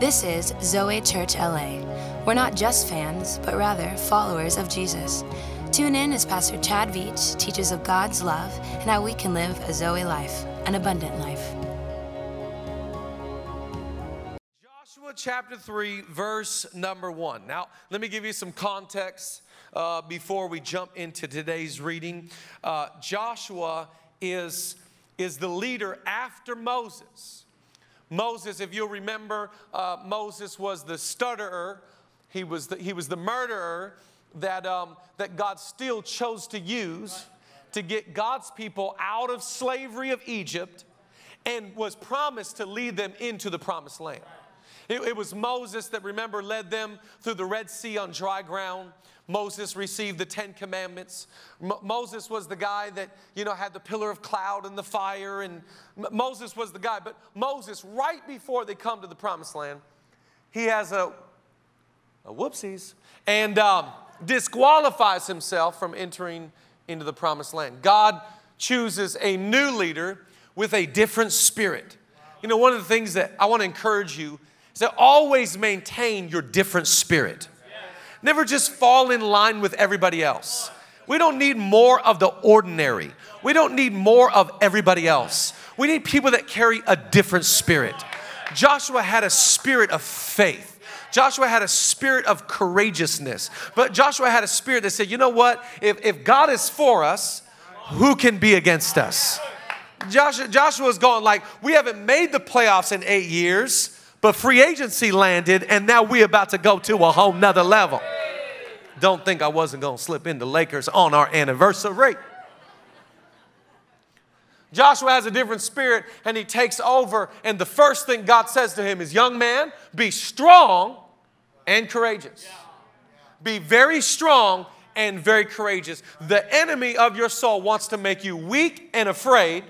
This is Zoe Church LA. We're not just fans, but rather followers of Jesus. Tune in as Pastor Chad Veach teaches of God's love and how we can live a Zoe life, an abundant life. Joshua chapter 3, verse number 1. Now, let me give you some context uh, before we jump into today's reading. Uh, Joshua is, is the leader after Moses. Moses, if you'll remember, uh, Moses was the stutterer, he was the, he was the murderer that, um, that God still chose to use to get God's people out of slavery of Egypt and was promised to lead them into the promised land. It, it, was Moses that, remember, led them through the Red Sea on dry ground. Moses received the Ten Commandments. Moses was the guy that, you know, had the pillar of cloud and the fire. And M- Moses was the guy. But Moses, right before they come to the promised land, he has a, a whoopsies and um, disqualifies himself from entering into the promised land. God chooses a new leader with a different spirit. You know, one of the things that I want to encourage you is to always maintain your different spirit. Never just fall in line with everybody else. We don't need more of the ordinary. We don't need more of everybody else. We need people that carry a different spirit. Joshua had a spirit of faith. Joshua had a spirit of courageousness. But Joshua had a spirit that said, you know what? If, if God is for us, who can be against us? Joshua, Joshua's going like, we haven't made the playoffs in eight years. But free agency landed, and now we're about to go to a whole nother level. Don't think I wasn't gonna slip into Lakers on our anniversary. Joshua has a different spirit and he takes over. And the first thing God says to him is, Young man, be strong and courageous. Be very strong and very courageous. The enemy of your soul wants to make you weak and afraid,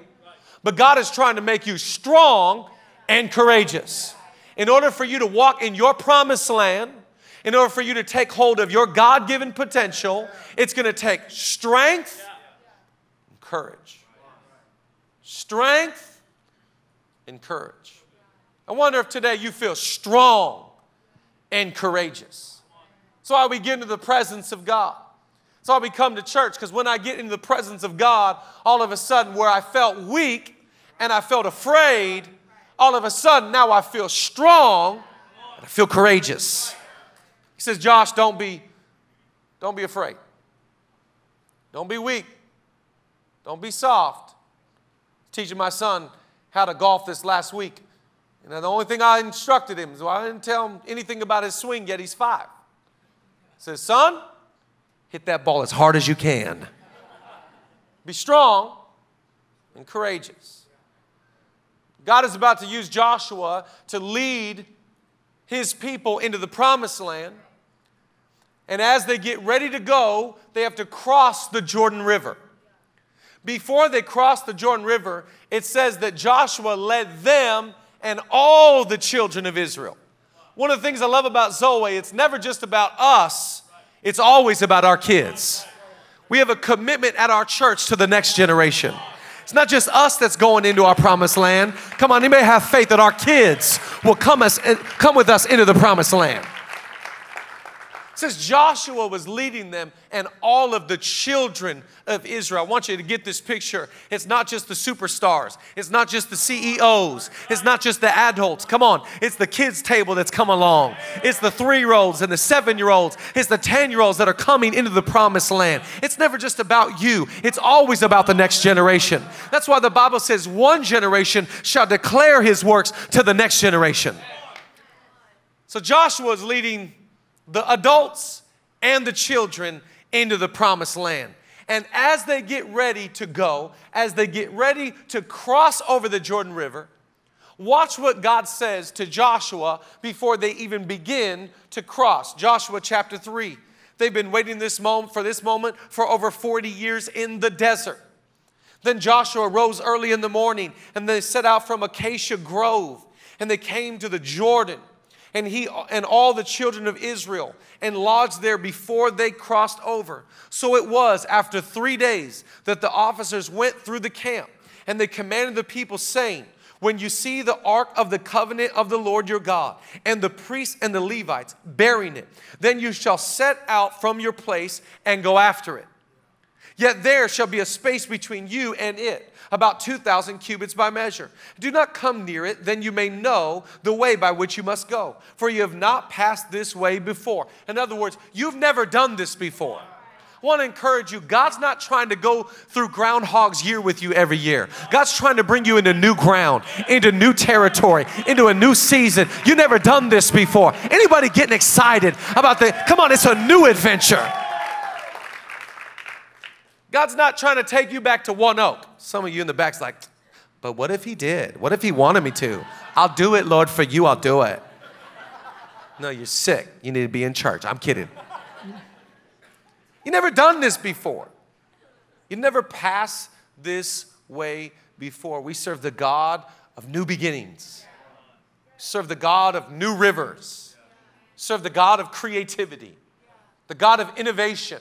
but God is trying to make you strong and courageous in order for you to walk in your promised land, in order for you to take hold of your God given potential, it's going to take strength and courage. Strength and courage. I wonder if today you feel strong and courageous. That's why we get into the presence of God. That's why we come to church, because when I get into the presence of God, all of a sudden, where I felt weak and I felt afraid, all of a sudden now I feel strong and I feel courageous. He says, Josh, don't be, don't be afraid. Don't be weak. Don't be soft. Teaching my son how to golf this last week. And the only thing I instructed him is well, I didn't tell him anything about his swing yet. He's five. He says, son, hit that ball as hard as you can. Be strong and courageous. God is about to use Joshua to lead his people into the promised land. And as they get ready to go, they have to cross the Jordan River. Before they cross the Jordan River, it says that Joshua led them and all the children of Israel. One of the things I love about Zoe, it's never just about us, it's always about our kids. We have a commitment at our church to the next generation. It's not just us that's going into our promised land. Come on, you may have faith that our kids will come, us, come with us into the promised land? Says Joshua was leading them and all of the children of Israel. I want you to get this picture. It's not just the superstars, it's not just the CEOs, it's not just the adults. Come on, it's the kids' table that's come along. It's the three year olds and the seven year olds, it's the 10 year olds that are coming into the promised land. It's never just about you, it's always about the next generation. That's why the Bible says one generation shall declare his works to the next generation. So Joshua is leading the adults and the children into the promised land. And as they get ready to go, as they get ready to cross over the Jordan River, watch what God says to Joshua before they even begin to cross. Joshua chapter 3. They've been waiting this moment for this moment for over 40 years in the desert. Then Joshua rose early in the morning and they set out from Acacia Grove and they came to the Jordan and he and all the children of Israel and lodged there before they crossed over. So it was after 3 days that the officers went through the camp and they commanded the people saying, when you see the ark of the covenant of the Lord your God, and the priests and the Levites bearing it, then you shall set out from your place and go after it. Yet there shall be a space between you and it, about 2,000 cubits by measure. Do not come near it, then you may know the way by which you must go, for you have not passed this way before. In other words, you've never done this before. I want to encourage you God's not trying to go through Groundhog's Year with you every year. God's trying to bring you into new ground, into new territory, into a new season. You never done this before. Anybody getting excited about the, come on, it's a new adventure. God's not trying to take you back to one oak. Some of you in the back's like, but what if he did? What if he wanted me to? I'll do it, Lord, for you, I'll do it. No, you're sick. You need to be in church. I'm kidding. You never done this before. You never passed this way before. We serve the God of new beginnings. Serve the God of new rivers. Serve the God of creativity. The God of innovation.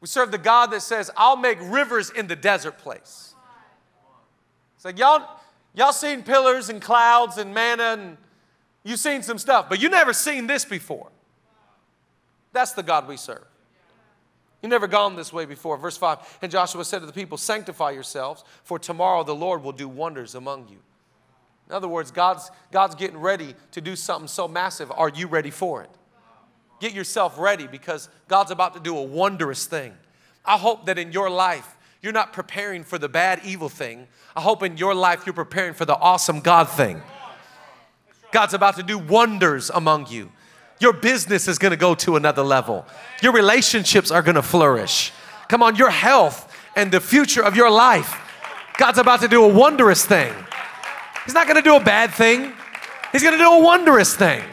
We serve the God that says, I'll make rivers in the desert place. It's like, y'all, y'all seen pillars and clouds and manna and you've seen some stuff, but you never seen this before. That's the God we serve. You've never gone this way before. Verse 5 And Joshua said to the people, Sanctify yourselves, for tomorrow the Lord will do wonders among you. In other words, God's, God's getting ready to do something so massive. Are you ready for it? Get yourself ready because God's about to do a wondrous thing. I hope that in your life, you're not preparing for the bad, evil thing. I hope in your life, you're preparing for the awesome God thing. God's about to do wonders among you. Your business is gonna go to another level. Your relationships are gonna flourish. Come on, your health and the future of your life. God's about to do a wondrous thing. He's not gonna do a bad thing, He's gonna do a wondrous thing.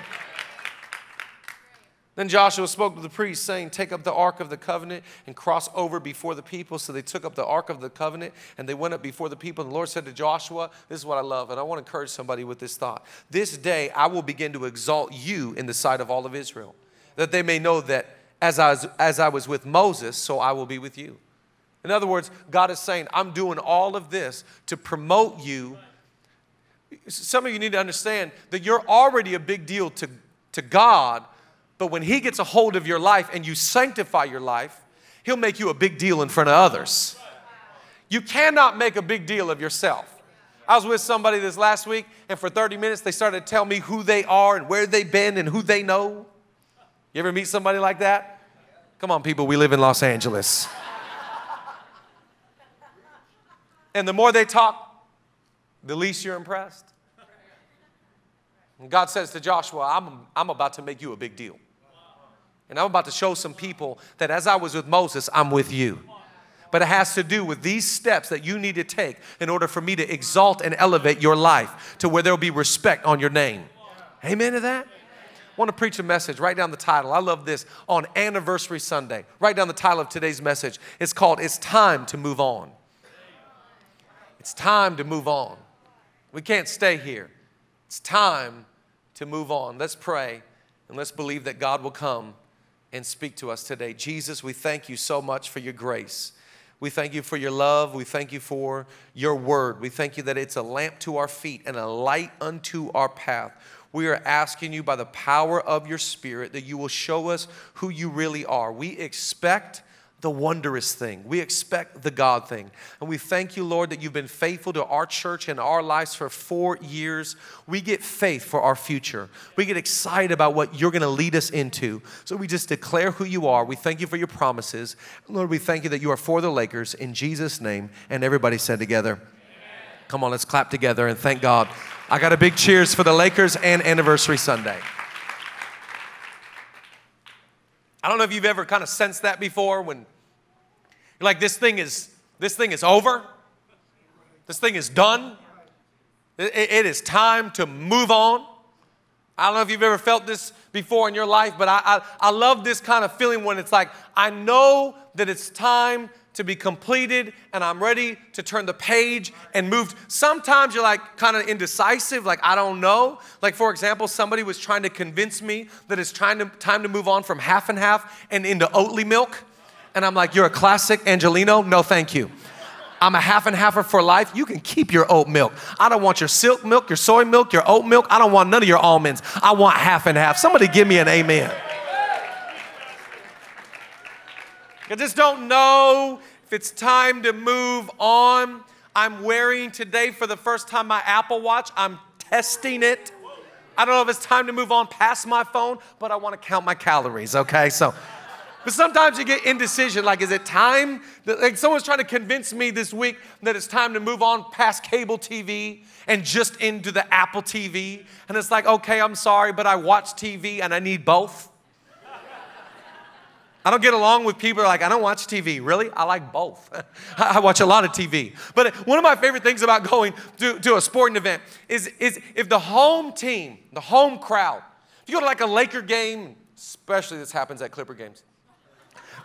Then Joshua spoke to the priests, saying, Take up the ark of the covenant and cross over before the people. So they took up the ark of the covenant and they went up before the people. And the Lord said to Joshua, This is what I love, and I want to encourage somebody with this thought. This day I will begin to exalt you in the sight of all of Israel, that they may know that as I was, as I was with Moses, so I will be with you. In other words, God is saying, I'm doing all of this to promote you. Some of you need to understand that you're already a big deal to, to God but when He gets a hold of your life and you sanctify your life, He'll make you a big deal in front of others. You cannot make a big deal of yourself. I was with somebody this last week, and for 30 minutes, they started to tell me who they are and where they've been and who they know. You ever meet somebody like that? Come on, people, we live in Los Angeles. And the more they talk, the least you're impressed. And God says to Joshua, I'm, I'm about to make you a big deal. And I'm about to show some people that as I was with Moses, I'm with you. But it has to do with these steps that you need to take in order for me to exalt and elevate your life to where there'll be respect on your name. Amen to that? I want to preach a message. Write down the title. I love this. On Anniversary Sunday. Write down the title of today's message. It's called It's Time to Move On. It's time to move on. We can't stay here. It's time to move on. Let's pray and let's believe that God will come and speak to us today. Jesus, we thank you so much for your grace. We thank you for your love. We thank you for your word. We thank you that it's a lamp to our feet and a light unto our path. We are asking you by the power of your spirit that you will show us who you really are. We expect the wondrous thing. We expect the God thing. And we thank you, Lord, that you've been faithful to our church and our lives for four years. We get faith for our future. We get excited about what you're going to lead us into. So we just declare who you are. We thank you for your promises. Lord, we thank you that you are for the Lakers in Jesus' name. And everybody said together, Amen. Come on, let's clap together and thank God. I got a big cheers for the Lakers and Anniversary Sunday. I don't know if you've ever kind of sensed that before when you're like, this thing is, this thing is over. This thing is done. it, it is time to move on. I don't know if you've ever felt this before in your life, but I, I, I love this kind of feeling when it's like, I know that it's time to be completed and I'm ready to turn the page and move. Sometimes you're like kind of indecisive, like I don't know. Like for example, somebody was trying to convince me that it's trying to, time to move on from half and half and into Oatly milk. And I'm like, You're a classic Angelino? No, thank you. I'm a half and halfer for life. You can keep your oat milk. I don't want your silk milk, your soy milk, your oat milk. I don't want none of your almonds. I want half and half. Somebody give me an amen. I just don't know if it's time to move on. I'm wearing today for the first time my Apple Watch. I'm testing it. I don't know if it's time to move on past my phone, but I want to count my calories, okay? So, but sometimes you get indecision like, is it time? Like, someone's trying to convince me this week that it's time to move on past cable TV and just into the Apple TV. And it's like, okay, I'm sorry, but I watch TV and I need both. I don't get along with people like, I don't watch TV. Really? I like both. I watch a lot of TV. But one of my favorite things about going to, to a sporting event is, is if the home team, the home crowd, if you go to like a Laker game, especially this happens at Clipper games,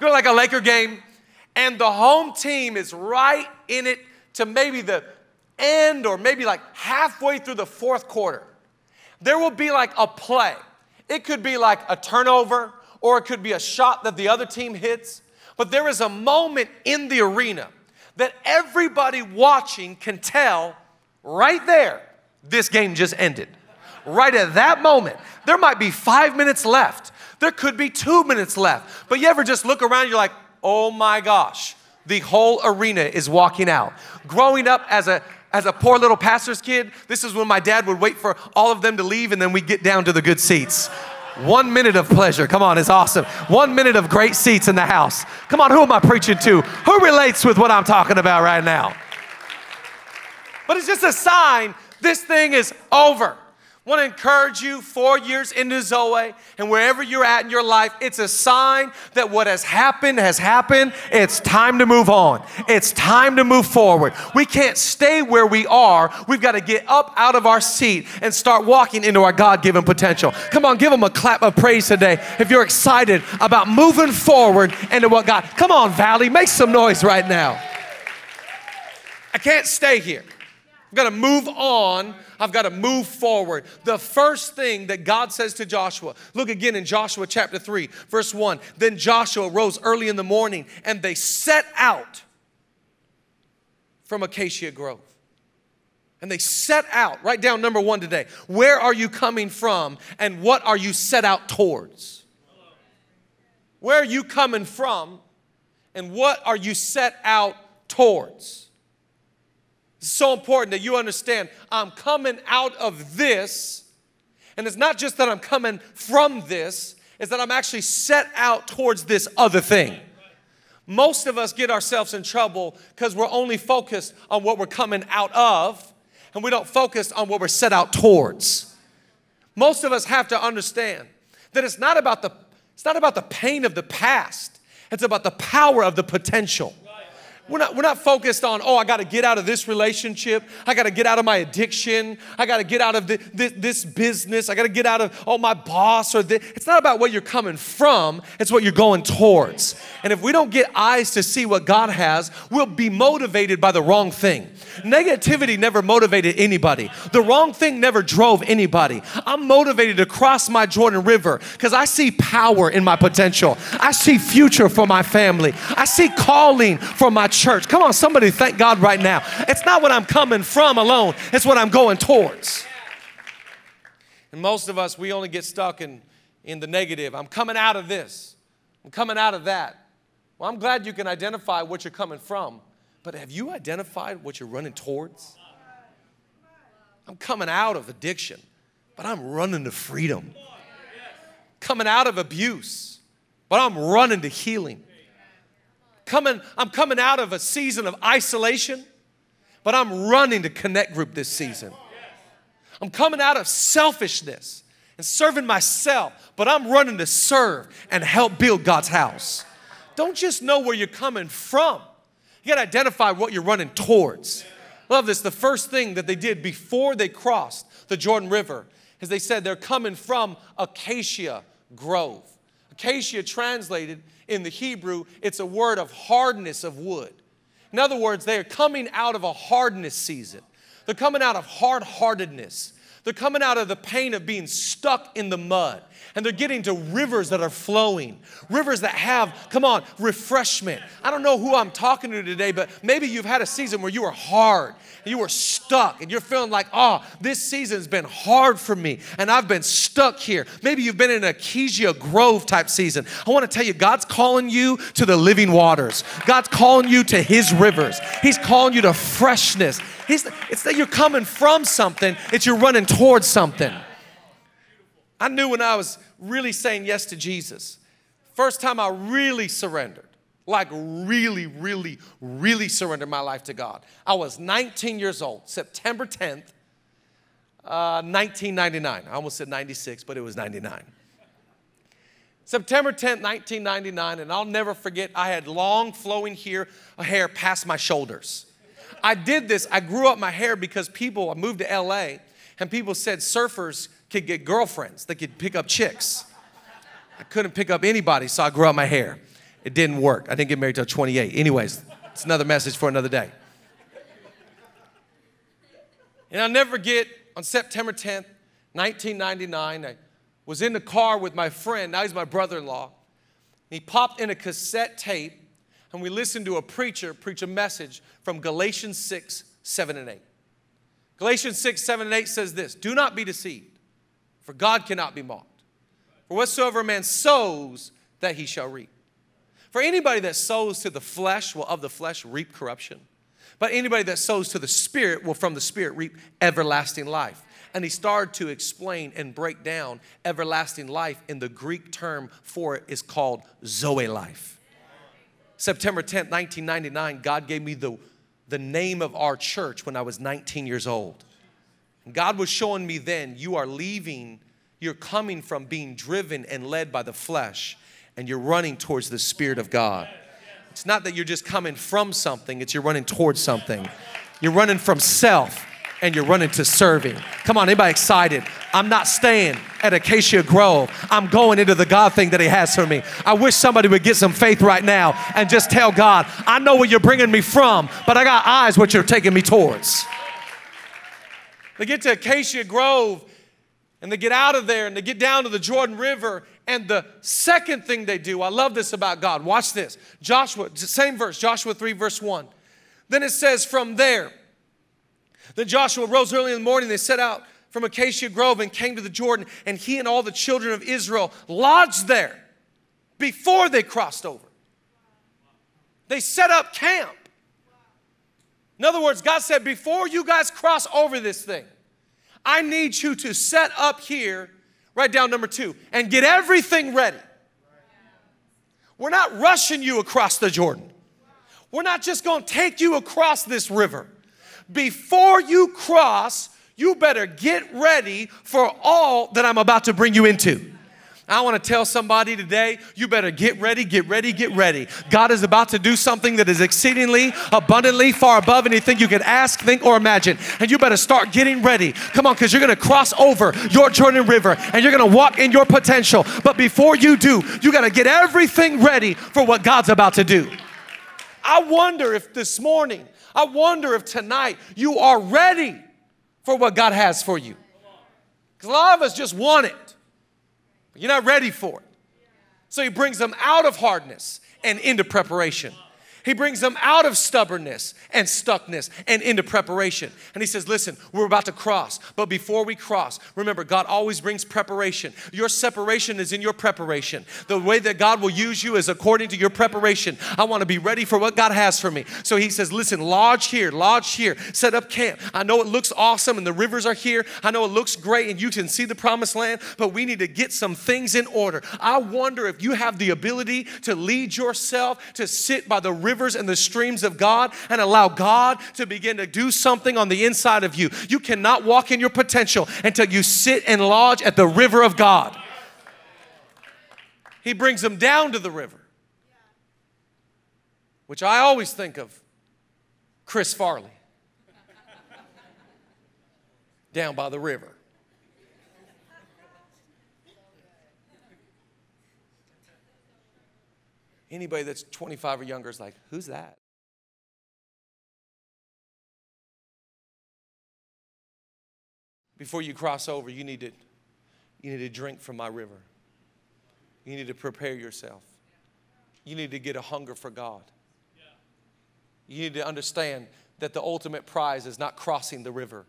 go to like a Laker game, and the home team is right in it to maybe the end or maybe like halfway through the fourth quarter. There will be like a play. It could be like a turnover or it could be a shot that the other team hits. But there is a moment in the arena that everybody watching can tell right there, this game just ended. Right at that moment, there might be five minutes left. There could be two minutes left. But you ever just look around, you're like, oh my gosh, the whole arena is walking out. Growing up as a as a poor little pastor's kid, this is when my dad would wait for all of them to leave and then we'd get down to the good seats. One minute of pleasure. Come on, it's awesome. One minute of great seats in the house. Come on, who am I preaching to? Who relates with what I'm talking about right now? But it's just a sign this thing is over want to encourage you four years into Zoe and wherever you're at in your life, it's a sign that what has happened has happened. It's time to move on. It's time to move forward. We can't stay where we are. We've got to get up out of our seat and start walking into our God given potential. Come on, give them a clap of praise today if you're excited about moving forward into what God. Come on, Valley, make some noise right now. I can't stay here. I've got to move on I've got to move forward. The first thing that God says to Joshua, look again in Joshua chapter 3, verse 1. Then Joshua rose early in the morning and they set out from Acacia Grove. And they set out, write down number one today. Where are you coming from and what are you set out towards? Where are you coming from and what are you set out towards? It's so important that you understand I'm coming out of this. And it's not just that I'm coming from this, it's that I'm actually set out towards this other thing. Most of us get ourselves in trouble because we're only focused on what we're coming out of and we don't focus on what we're set out towards. Most of us have to understand that it's not about the it's not about the pain of the past. It's about the power of the potential. We're not, we're not focused on, oh, I got to get out of this relationship. I got to get out of my addiction. I got to get out of the, this, this business. I got to get out of, oh, my boss or this. It's not about what you're coming from, it's what you're going towards. And if we don't get eyes to see what God has, we'll be motivated by the wrong thing. Negativity never motivated anybody, the wrong thing never drove anybody. I'm motivated to cross my Jordan River because I see power in my potential. I see future for my family. I see calling for my church. Come on, somebody thank God right now. It's not what I'm coming from alone, it's what I'm going towards. And most of us, we only get stuck in, in the negative. I'm coming out of this, I'm coming out of that. Well, I'm glad you can identify what you're coming from, but have you identified what you're running towards? I'm coming out of addiction, but I'm running to freedom. Coming out of abuse, but I'm running to healing coming, I'm coming out of a season of isolation, but I'm running to Connect Group this season. I'm coming out of selfishness and serving myself, but I'm running to serve and help build God's house. Don't just know where you're coming from, you gotta identify what you're running towards. Love this. The first thing that they did before they crossed the Jordan River is they said they're coming from Acacia Grove. Acacia translated in the Hebrew, it's a word of hardness of wood. In other words, they are coming out of a hardness season. They're coming out of hard heartedness. They're coming out of the pain of being stuck in the mud. And they're getting to rivers that are flowing, rivers that have, come on, refreshment. I don't know who I'm talking to today, but maybe you've had a season where you were hard you were stuck and you're feeling like, oh, this season's been hard for me and I've been stuck here. Maybe you've been in a Acacia Grove type season. I want to tell you, God's calling you to the living waters, God's calling you to His rivers, He's calling you to freshness. He's, it's that you're coming from something, it's you're running towards something. I knew when I was really saying yes to Jesus, first time I really surrendered, like really, really, really surrendered my life to God. I was 19 years old, September 10th, uh, 1999. I almost said 96, but it was 99. September 10th, 1999, and I'll never forget, I had long flowing hair past my shoulders. I did this, I grew up my hair because people, I moved to LA, and people said surfers could get girlfriends, they could pick up chicks. I couldn't pick up anybody, so I grew out my hair. It didn't work. I didn't get married till 28. Anyways, it's another message for another day. And I'll never forget on September 10th, 1999, I was in the car with my friend, now he's my brother in law. He popped in a cassette tape, and we listened to a preacher preach a message from Galatians 6, 7, and 8. Galatians 6, 7, and 8 says this Do not be deceived for God cannot be mocked. For whatsoever a man sows, that he shall reap. For anybody that sows to the flesh will of the flesh reap corruption. But anybody that sows to the Spirit will from the Spirit reap everlasting life. And he started to explain and break down everlasting life in the Greek term for it is called Zoe life. September 10th, 1999, God gave me the, the name of our church when I was 19 years old. God was showing me then, you are leaving, you're coming from being driven and led by the flesh, and you're running towards the Spirit of God. It's not that you're just coming from something, it's you're running towards something. You're running from self and you're running to serving. Come on, anybody excited? I'm not staying at Acacia Grove. I'm going into the God thing that He has for me. I wish somebody would get some faith right now and just tell God, I know where you're bringing me from, but I got eyes what you're taking me towards. They get to Acacia Grove and they get out of there and they get down to the Jordan River. And the second thing they do, I love this about God. Watch this. Joshua, same verse, Joshua 3, verse 1. Then it says, From there, then Joshua rose early in the morning. They set out from Acacia Grove and came to the Jordan, and he and all the children of Israel lodged there before they crossed over. They set up camp. In other words, God said, before you guys cross over this thing, I need you to set up here, write down number two, and get everything ready. We're not rushing you across the Jordan. We're not just going to take you across this river. Before you cross, you better get ready for all that I'm about to bring you into. I want to tell somebody today, you better get ready, get ready, get ready. God is about to do something that is exceedingly, abundantly, far above anything you could ask, think, or imagine. And you better start getting ready. Come on, because you're going to cross over your Jordan River and you're going to walk in your potential. But before you do, you got to get everything ready for what God's about to do. I wonder if this morning, I wonder if tonight you are ready for what God has for you. Because a lot of us just want it. You're not ready for it. So he brings them out of hardness and into preparation. He brings them out of stubbornness and stuckness and into preparation. And he says, Listen, we're about to cross. But before we cross, remember, God always brings preparation. Your separation is in your preparation. The way that God will use you is according to your preparation. I want to be ready for what God has for me. So he says, Listen, lodge here, lodge here, set up camp. I know it looks awesome and the rivers are here. I know it looks great and you can see the promised land, but we need to get some things in order. I wonder if you have the ability to lead yourself to sit by the river rivers and the streams of God and allow God to begin to do something on the inside of you. You cannot walk in your potential until you sit and lodge at the river of God. He brings them down to the river, which I always think of Chris Farley down by the river. Anybody that's 25 or younger is like, who's that? before you cross over, you need to, you need to drink from my river. You need to prepare yourself. You need to get a hunger for God. You need to understand that the ultimate prize is not crossing the river.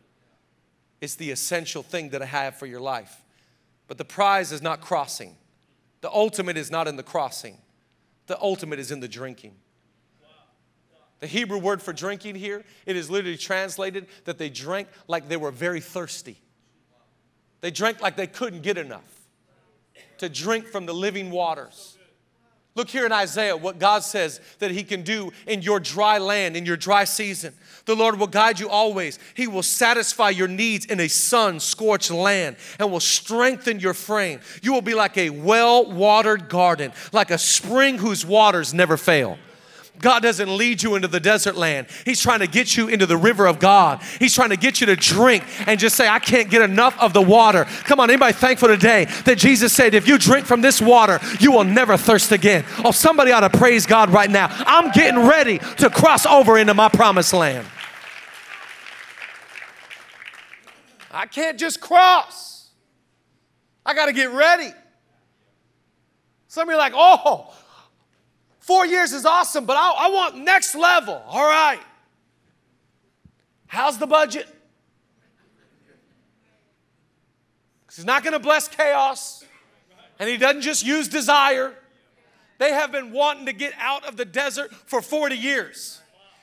It's the essential thing that I have for your life. But the prize is not crossing. The ultimate is not in the crossing. The ultimate is in the drinking. The Hebrew word for drinking here, it is literally translated that they drank like they were very thirsty. They drank like they couldn't get enough to drink from the living waters. Look here in Isaiah what God says that He can do in your dry land, in your dry season. The Lord will guide you always. He will satisfy your needs in a sun scorched land and will strengthen your frame. You will be like a well watered garden, like a spring whose waters never fail. God doesn't lead you into the desert land. He's trying to get you into the river of God. He's trying to get you to drink and just say, I can't get enough of the water. Come on, anybody thankful today that Jesus said, if you drink from this water, you will never thirst again. Oh, somebody ought to praise God right now. I'm getting ready to cross over into my promised land. I can't just cross. I got to get ready. Some of you are like, oh, Four years is awesome, but I, I want next level. All right. How's the budget? He's not going to bless chaos, and he doesn't just use desire. They have been wanting to get out of the desert for 40 years.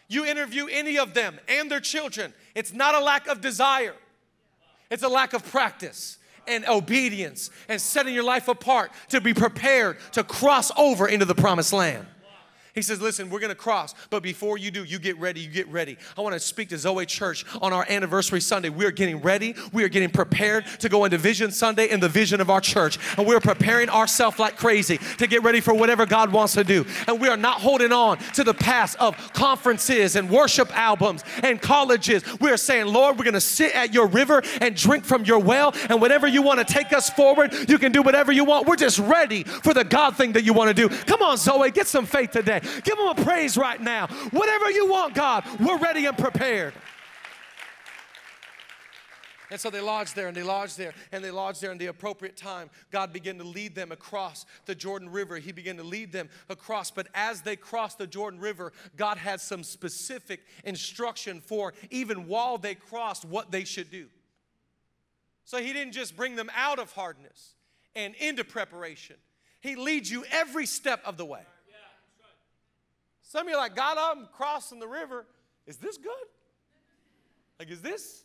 You interview any of them and their children, it's not a lack of desire, it's a lack of practice and obedience and setting your life apart to be prepared to cross over into the promised land. He says, Listen, we're going to cross, but before you do, you get ready, you get ready. I want to speak to Zoe Church on our anniversary Sunday. We are getting ready, we are getting prepared to go into Vision Sunday in the vision of our church. And we're preparing ourselves like crazy to get ready for whatever God wants to do. And we are not holding on to the past of conferences and worship albums and colleges. We are saying, Lord, we're going to sit at your river and drink from your well. And whatever you want to take us forward, you can do whatever you want. We're just ready for the God thing that you want to do. Come on, Zoe, get some faith today. Give him a praise right now. Whatever you want, God, we're ready and prepared. And so they lodged there and they lodged there and they lodged there in the appropriate time. God began to lead them across the Jordan River. He began to lead them across. But as they crossed the Jordan River, God had some specific instruction for even while they crossed what they should do. So He didn't just bring them out of hardness and into preparation, He leads you every step of the way. Some of you are like, God, I'm crossing the river. Is this good? Like, is this?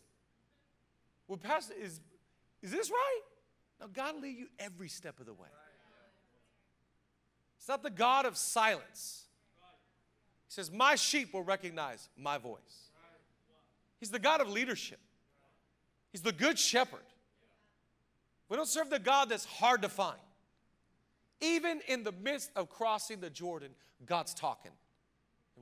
Well, Pastor, is, is this right? No, God will lead you every step of the way. It's not the God of silence. He says, My sheep will recognize my voice. He's the God of leadership, He's the good shepherd. We don't serve the God that's hard to find. Even in the midst of crossing the Jordan, God's talking.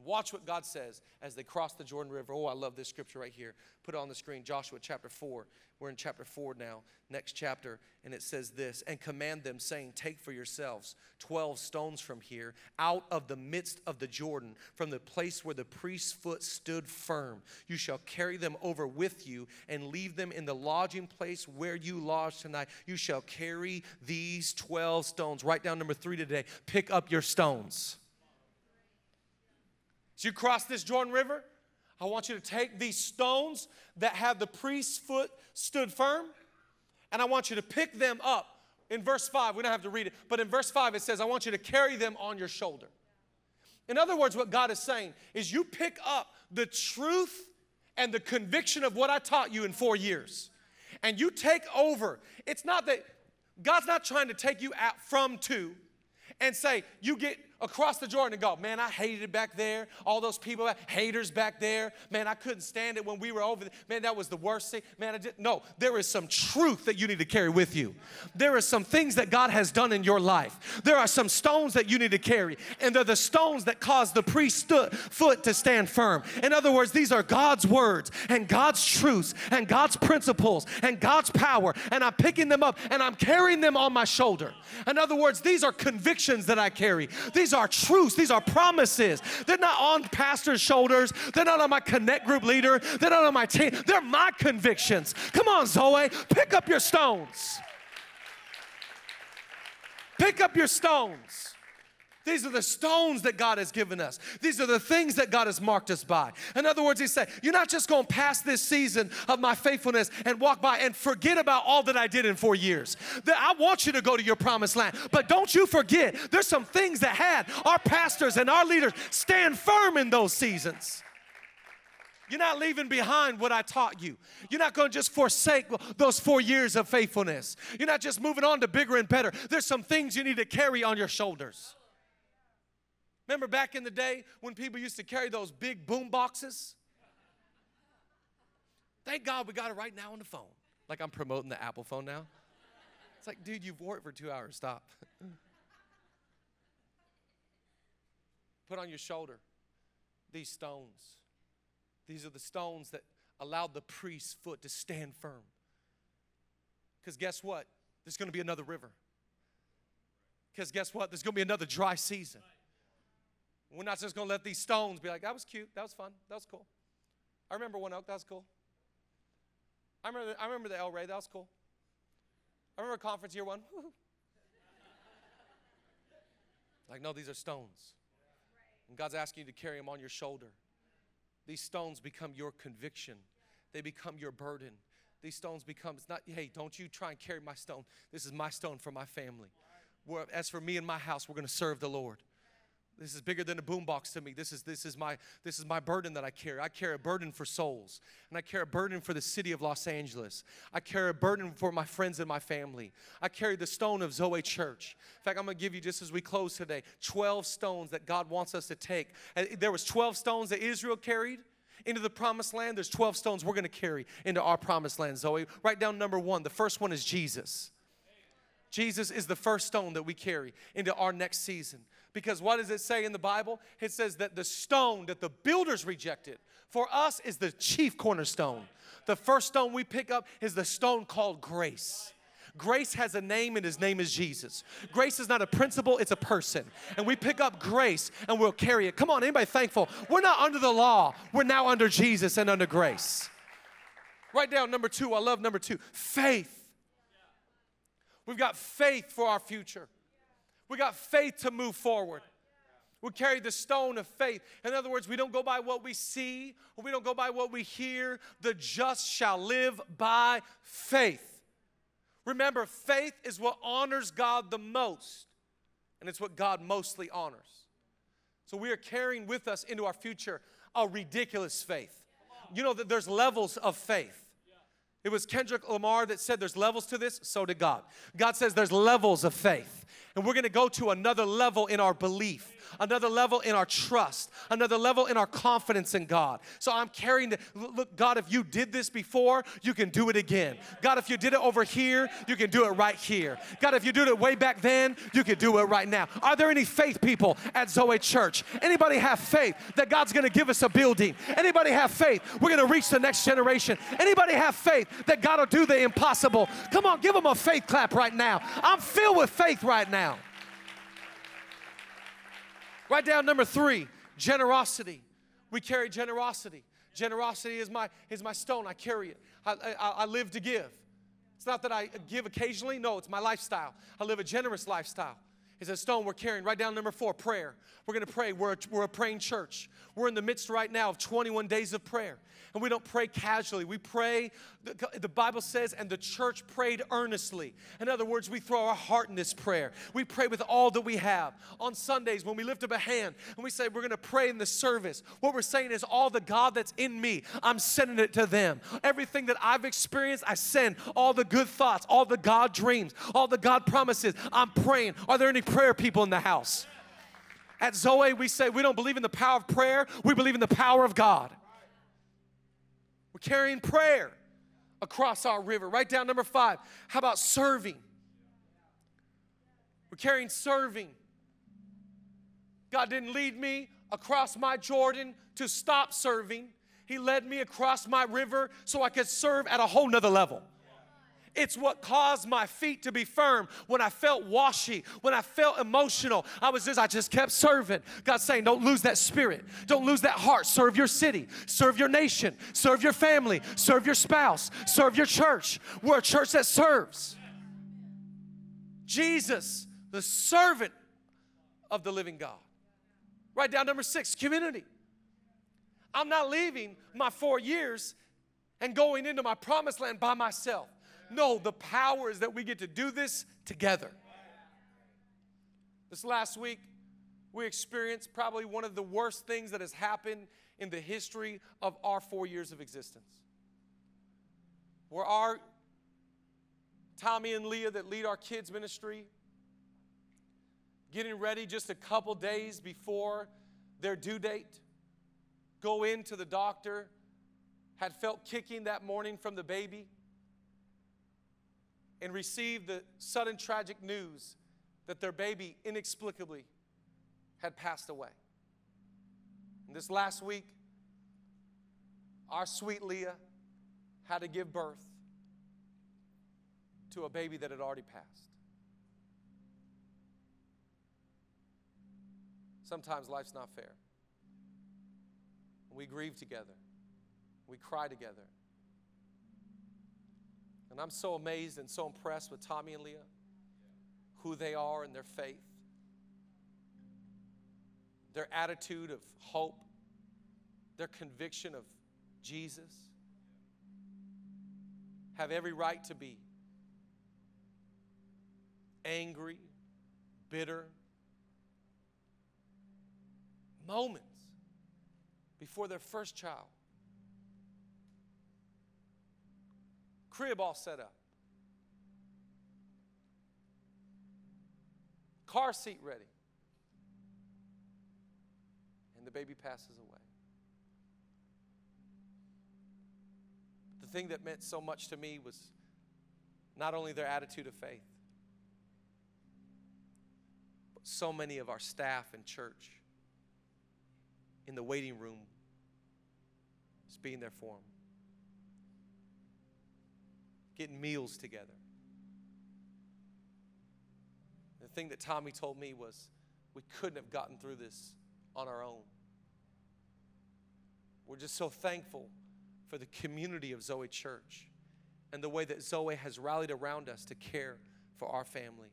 And watch what God says as they cross the Jordan River. Oh, I love this scripture right here. Put it on the screen Joshua chapter 4. We're in chapter 4 now, next chapter. And it says this And command them, saying, Take for yourselves 12 stones from here, out of the midst of the Jordan, from the place where the priest's foot stood firm. You shall carry them over with you and leave them in the lodging place where you lodge tonight. You shall carry these 12 stones. Write down number three today. Pick up your stones. As you cross this Jordan River, I want you to take these stones that have the priest's foot stood firm, and I want you to pick them up. In verse 5, we don't have to read it, but in verse 5 it says, I want you to carry them on your shoulder. In other words, what God is saying is you pick up the truth and the conviction of what I taught you in four years, and you take over. It's not that God's not trying to take you out from to and say, you get across the Jordan and go, man, I hated it back there. All those people, haters back there. Man, I couldn't stand it when we were over there. Man, that was the worst thing. Man, I didn't. No, there is some truth that you need to carry with you. There are some things that God has done in your life. There are some stones that you need to carry, and they're the stones that cause the priest's foot to stand firm. In other words, these are God's words and God's truths and God's principles and God's power, and I'm picking them up and I'm carrying them on my shoulder. In other words, these are convictions that I carry. These These are truths, these are promises. They're not on pastor's shoulders, they're not on my connect group leader, they're not on my team. They're my convictions. Come on, Zoe, pick up your stones. Pick up your stones. These are the stones that God has given us. These are the things that God has marked us by. In other words, He's saying, You're not just going to pass this season of my faithfulness and walk by and forget about all that I did in four years. I want you to go to your promised land, but don't you forget, there's some things that had our pastors and our leaders stand firm in those seasons. You're not leaving behind what I taught you. You're not going to just forsake those four years of faithfulness. You're not just moving on to bigger and better. There's some things you need to carry on your shoulders. Remember back in the day when people used to carry those big boom boxes? Thank God we got it right now on the phone. Like I'm promoting the Apple phone now. It's like, dude, you've wore it for two hours. Stop. Put on your shoulder these stones. These are the stones that allowed the priest's foot to stand firm. Because guess what? There's going to be another river. Because guess what? There's going to be another dry season. We're not just going to let these stones be like, that was cute, that was fun, that was cool. I remember One Oak, that was cool. I remember, I remember the El Rey, that was cool. I remember conference year one. like, no, these are stones. And God's asking you to carry them on your shoulder. These stones become your conviction, they become your burden. These stones become, it's not, hey, don't you try and carry my stone. This is my stone for my family. As for me and my house, we're going to serve the Lord. This is bigger than a boombox to me. This is this is my this is my burden that I carry. I carry a burden for souls, and I carry a burden for the city of Los Angeles. I carry a burden for my friends and my family. I carry the stone of Zoe Church. In fact, I'm going to give you just as we close today, 12 stones that God wants us to take. Uh, there was 12 stones that Israel carried into the promised land. There's 12 stones we're going to carry into our promised land. Zoe, write down number 1. The first one is Jesus. Jesus is the first stone that we carry into our next season. Because what does it say in the Bible? It says that the stone that the builders rejected for us is the chief cornerstone. The first stone we pick up is the stone called grace. Grace has a name and his name is Jesus. Grace is not a principle, it's a person. And we pick up grace and we'll carry it. Come on, anybody thankful? We're not under the law, we're now under Jesus and under grace. Write down number two. I love number two faith. We've got faith for our future. We got faith to move forward. We carry the stone of faith. In other words, we don't go by what we see, we don't go by what we hear. The just shall live by faith. Remember, faith is what honors God the most, and it's what God mostly honors. So we are carrying with us into our future a ridiculous faith. You know that there's levels of faith. It was Kendrick Lamar that said there's levels to this, so did God. God says there's levels of faith. And we're gonna go to another level in our belief another level in our trust, another level in our confidence in God. So I'm carrying the look, God, if you did this before, you can do it again. God, if you did it over here, you can do it right here. God, if you did it way back then, you can do it right now. Are there any faith people at Zoe Church? Anybody have faith that God's gonna give us a building? Anybody have faith we're gonna reach the next generation? Anybody have faith that God will do the impossible? Come on, give them a faith clap right now. I'm filled with faith right now. Write down number three generosity. We carry generosity. Generosity is my, is my stone. I carry it. I, I, I live to give. It's not that I give occasionally, no, it's my lifestyle. I live a generous lifestyle. It's a stone we're carrying. Write down number four prayer. We're going to pray. We're a, we're a praying church. We're in the midst right now of 21 days of prayer and we don't pray casually. We pray, the Bible says, and the church prayed earnestly. In other words, we throw our heart in this prayer. We pray with all that we have. On Sundays, when we lift up a hand and we say, We're gonna pray in the service, what we're saying is, All the God that's in me, I'm sending it to them. Everything that I've experienced, I send all the good thoughts, all the God dreams, all the God promises. I'm praying. Are there any prayer people in the house? At Zoe, we say we don't believe in the power of prayer, we believe in the power of God. We're carrying prayer across our river. Write down number five. How about serving? We're carrying serving. God didn't lead me across my Jordan to stop serving. He led me across my river so I could serve at a whole nother level. It's what caused my feet to be firm when I felt washy, when I felt emotional. I was just, I just kept serving. God saying, don't lose that spirit. Don't lose that heart. Serve your city, serve your nation, serve your family, serve your spouse, serve your church. We're a church that serves. Jesus, the servant of the living God. Write down number six community. I'm not leaving my four years and going into my promised land by myself. No, the power is that we get to do this together. This last week, we experienced probably one of the worst things that has happened in the history of our four years of existence. Where our Tommy and Leah, that lead our kids' ministry, getting ready just a couple days before their due date, go into the doctor, had felt kicking that morning from the baby and received the sudden tragic news that their baby inexplicably had passed away. And this last week, our sweet Leah had to give birth to a baby that had already passed. Sometimes life's not fair. We grieve together, we cry together. And I'm so amazed and so impressed with Tommy and Leah, who they are and their faith, their attitude of hope, their conviction of Jesus. Have every right to be angry, bitter, moments before their first child crib all set up, car seat ready, and the baby passes away. The thing that meant so much to me was not only their attitude of faith, but so many of our staff and church in the waiting room, just being there for them getting meals together. The thing that Tommy told me was we couldn't have gotten through this on our own. We're just so thankful for the community of Zoe Church and the way that Zoe has rallied around us to care for our family.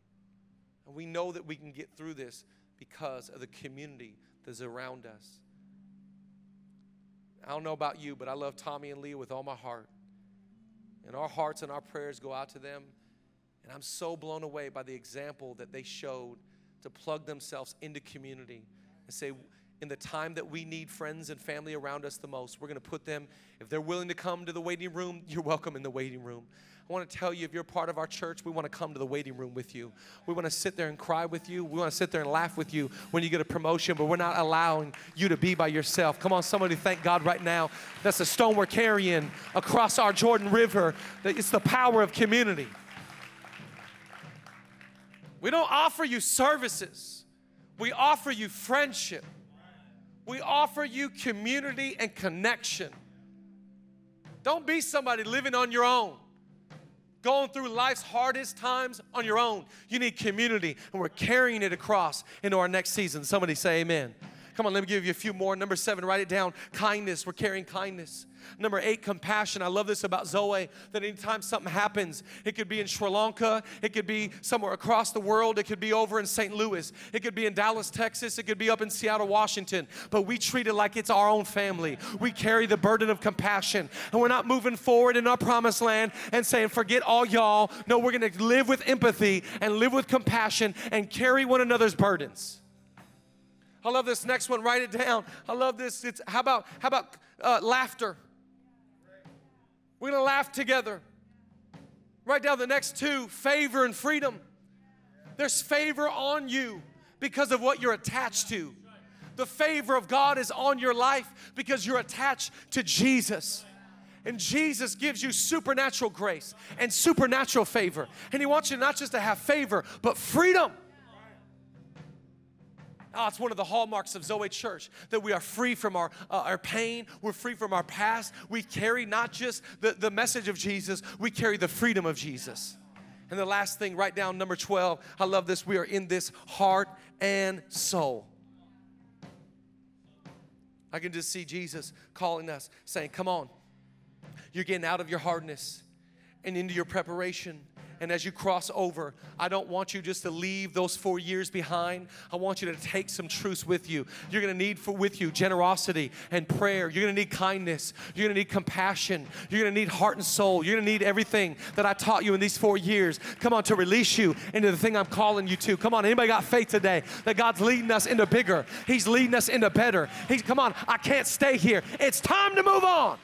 And we know that we can get through this because of the community that's around us. I don't know about you, but I love Tommy and Leah with all my heart. And our hearts and our prayers go out to them. And I'm so blown away by the example that they showed to plug themselves into community and say, in the time that we need friends and family around us the most, we're going to put them, if they're willing to come to the waiting room, you're welcome in the waiting room. I want to tell you, if you're part of our church, we want to come to the waiting room with you. We want to sit there and cry with you. We want to sit there and laugh with you when you get a promotion, but we're not allowing you to be by yourself. Come on, somebody thank God right now. That's the stone we're carrying across our Jordan River. It's the power of community. We don't offer you services, we offer you friendship. We offer you community and connection. Don't be somebody living on your own going through life's hardest times on your own. You need community, and we're carrying it across into our next season. Somebody say amen. Come on, let me give you a few more. Number seven, write it down. Kindness. We're carrying kindness. Number eight, compassion. I love this about Zoe that anytime something happens, it could be in Sri Lanka, it could be somewhere across the world, it could be over in St. Louis, it could be in Dallas, Texas, it could be up in Seattle, Washington, but we treat it like it's our own family. We carry the burden of compassion, and we're not moving forward in our promised land and saying, forget all y'all. No, we're gonna live with empathy and live with compassion and carry one another's burdens. I love this next one. Write it down. I love this. It's how about how about uh, laughter? We're gonna laugh together. Write down the next two: favor and freedom. There's favor on you because of what you're attached to. The favor of God is on your life because you're attached to Jesus. And Jesus gives you supernatural grace and supernatural favor. And He wants you not just to have favor, but freedom. Oh, it's one of the hallmarks of Zoe Church that we are free from our, uh, our pain, we're free from our past. We carry not just the, the message of Jesus, we carry the freedom of Jesus. And the last thing, write down number 12. I love this. We are in this heart and soul. I can just see Jesus calling us, saying, Come on, you're getting out of your hardness and into your preparation and as you cross over, I don't want you just to leave those four years behind. I want you to take some truths with you. You're going to need for with you generosity and prayer. You're going to need kindness. You're going to need compassion. You're going to need heart and soul. You're going to need everything that I taught you in these four years. Come on, to release you into the thing I'm calling you to. Come on, anybody got faith today that God's leading us into bigger? He's leading us into better. He's come on, I can't stay here. It's time to move on.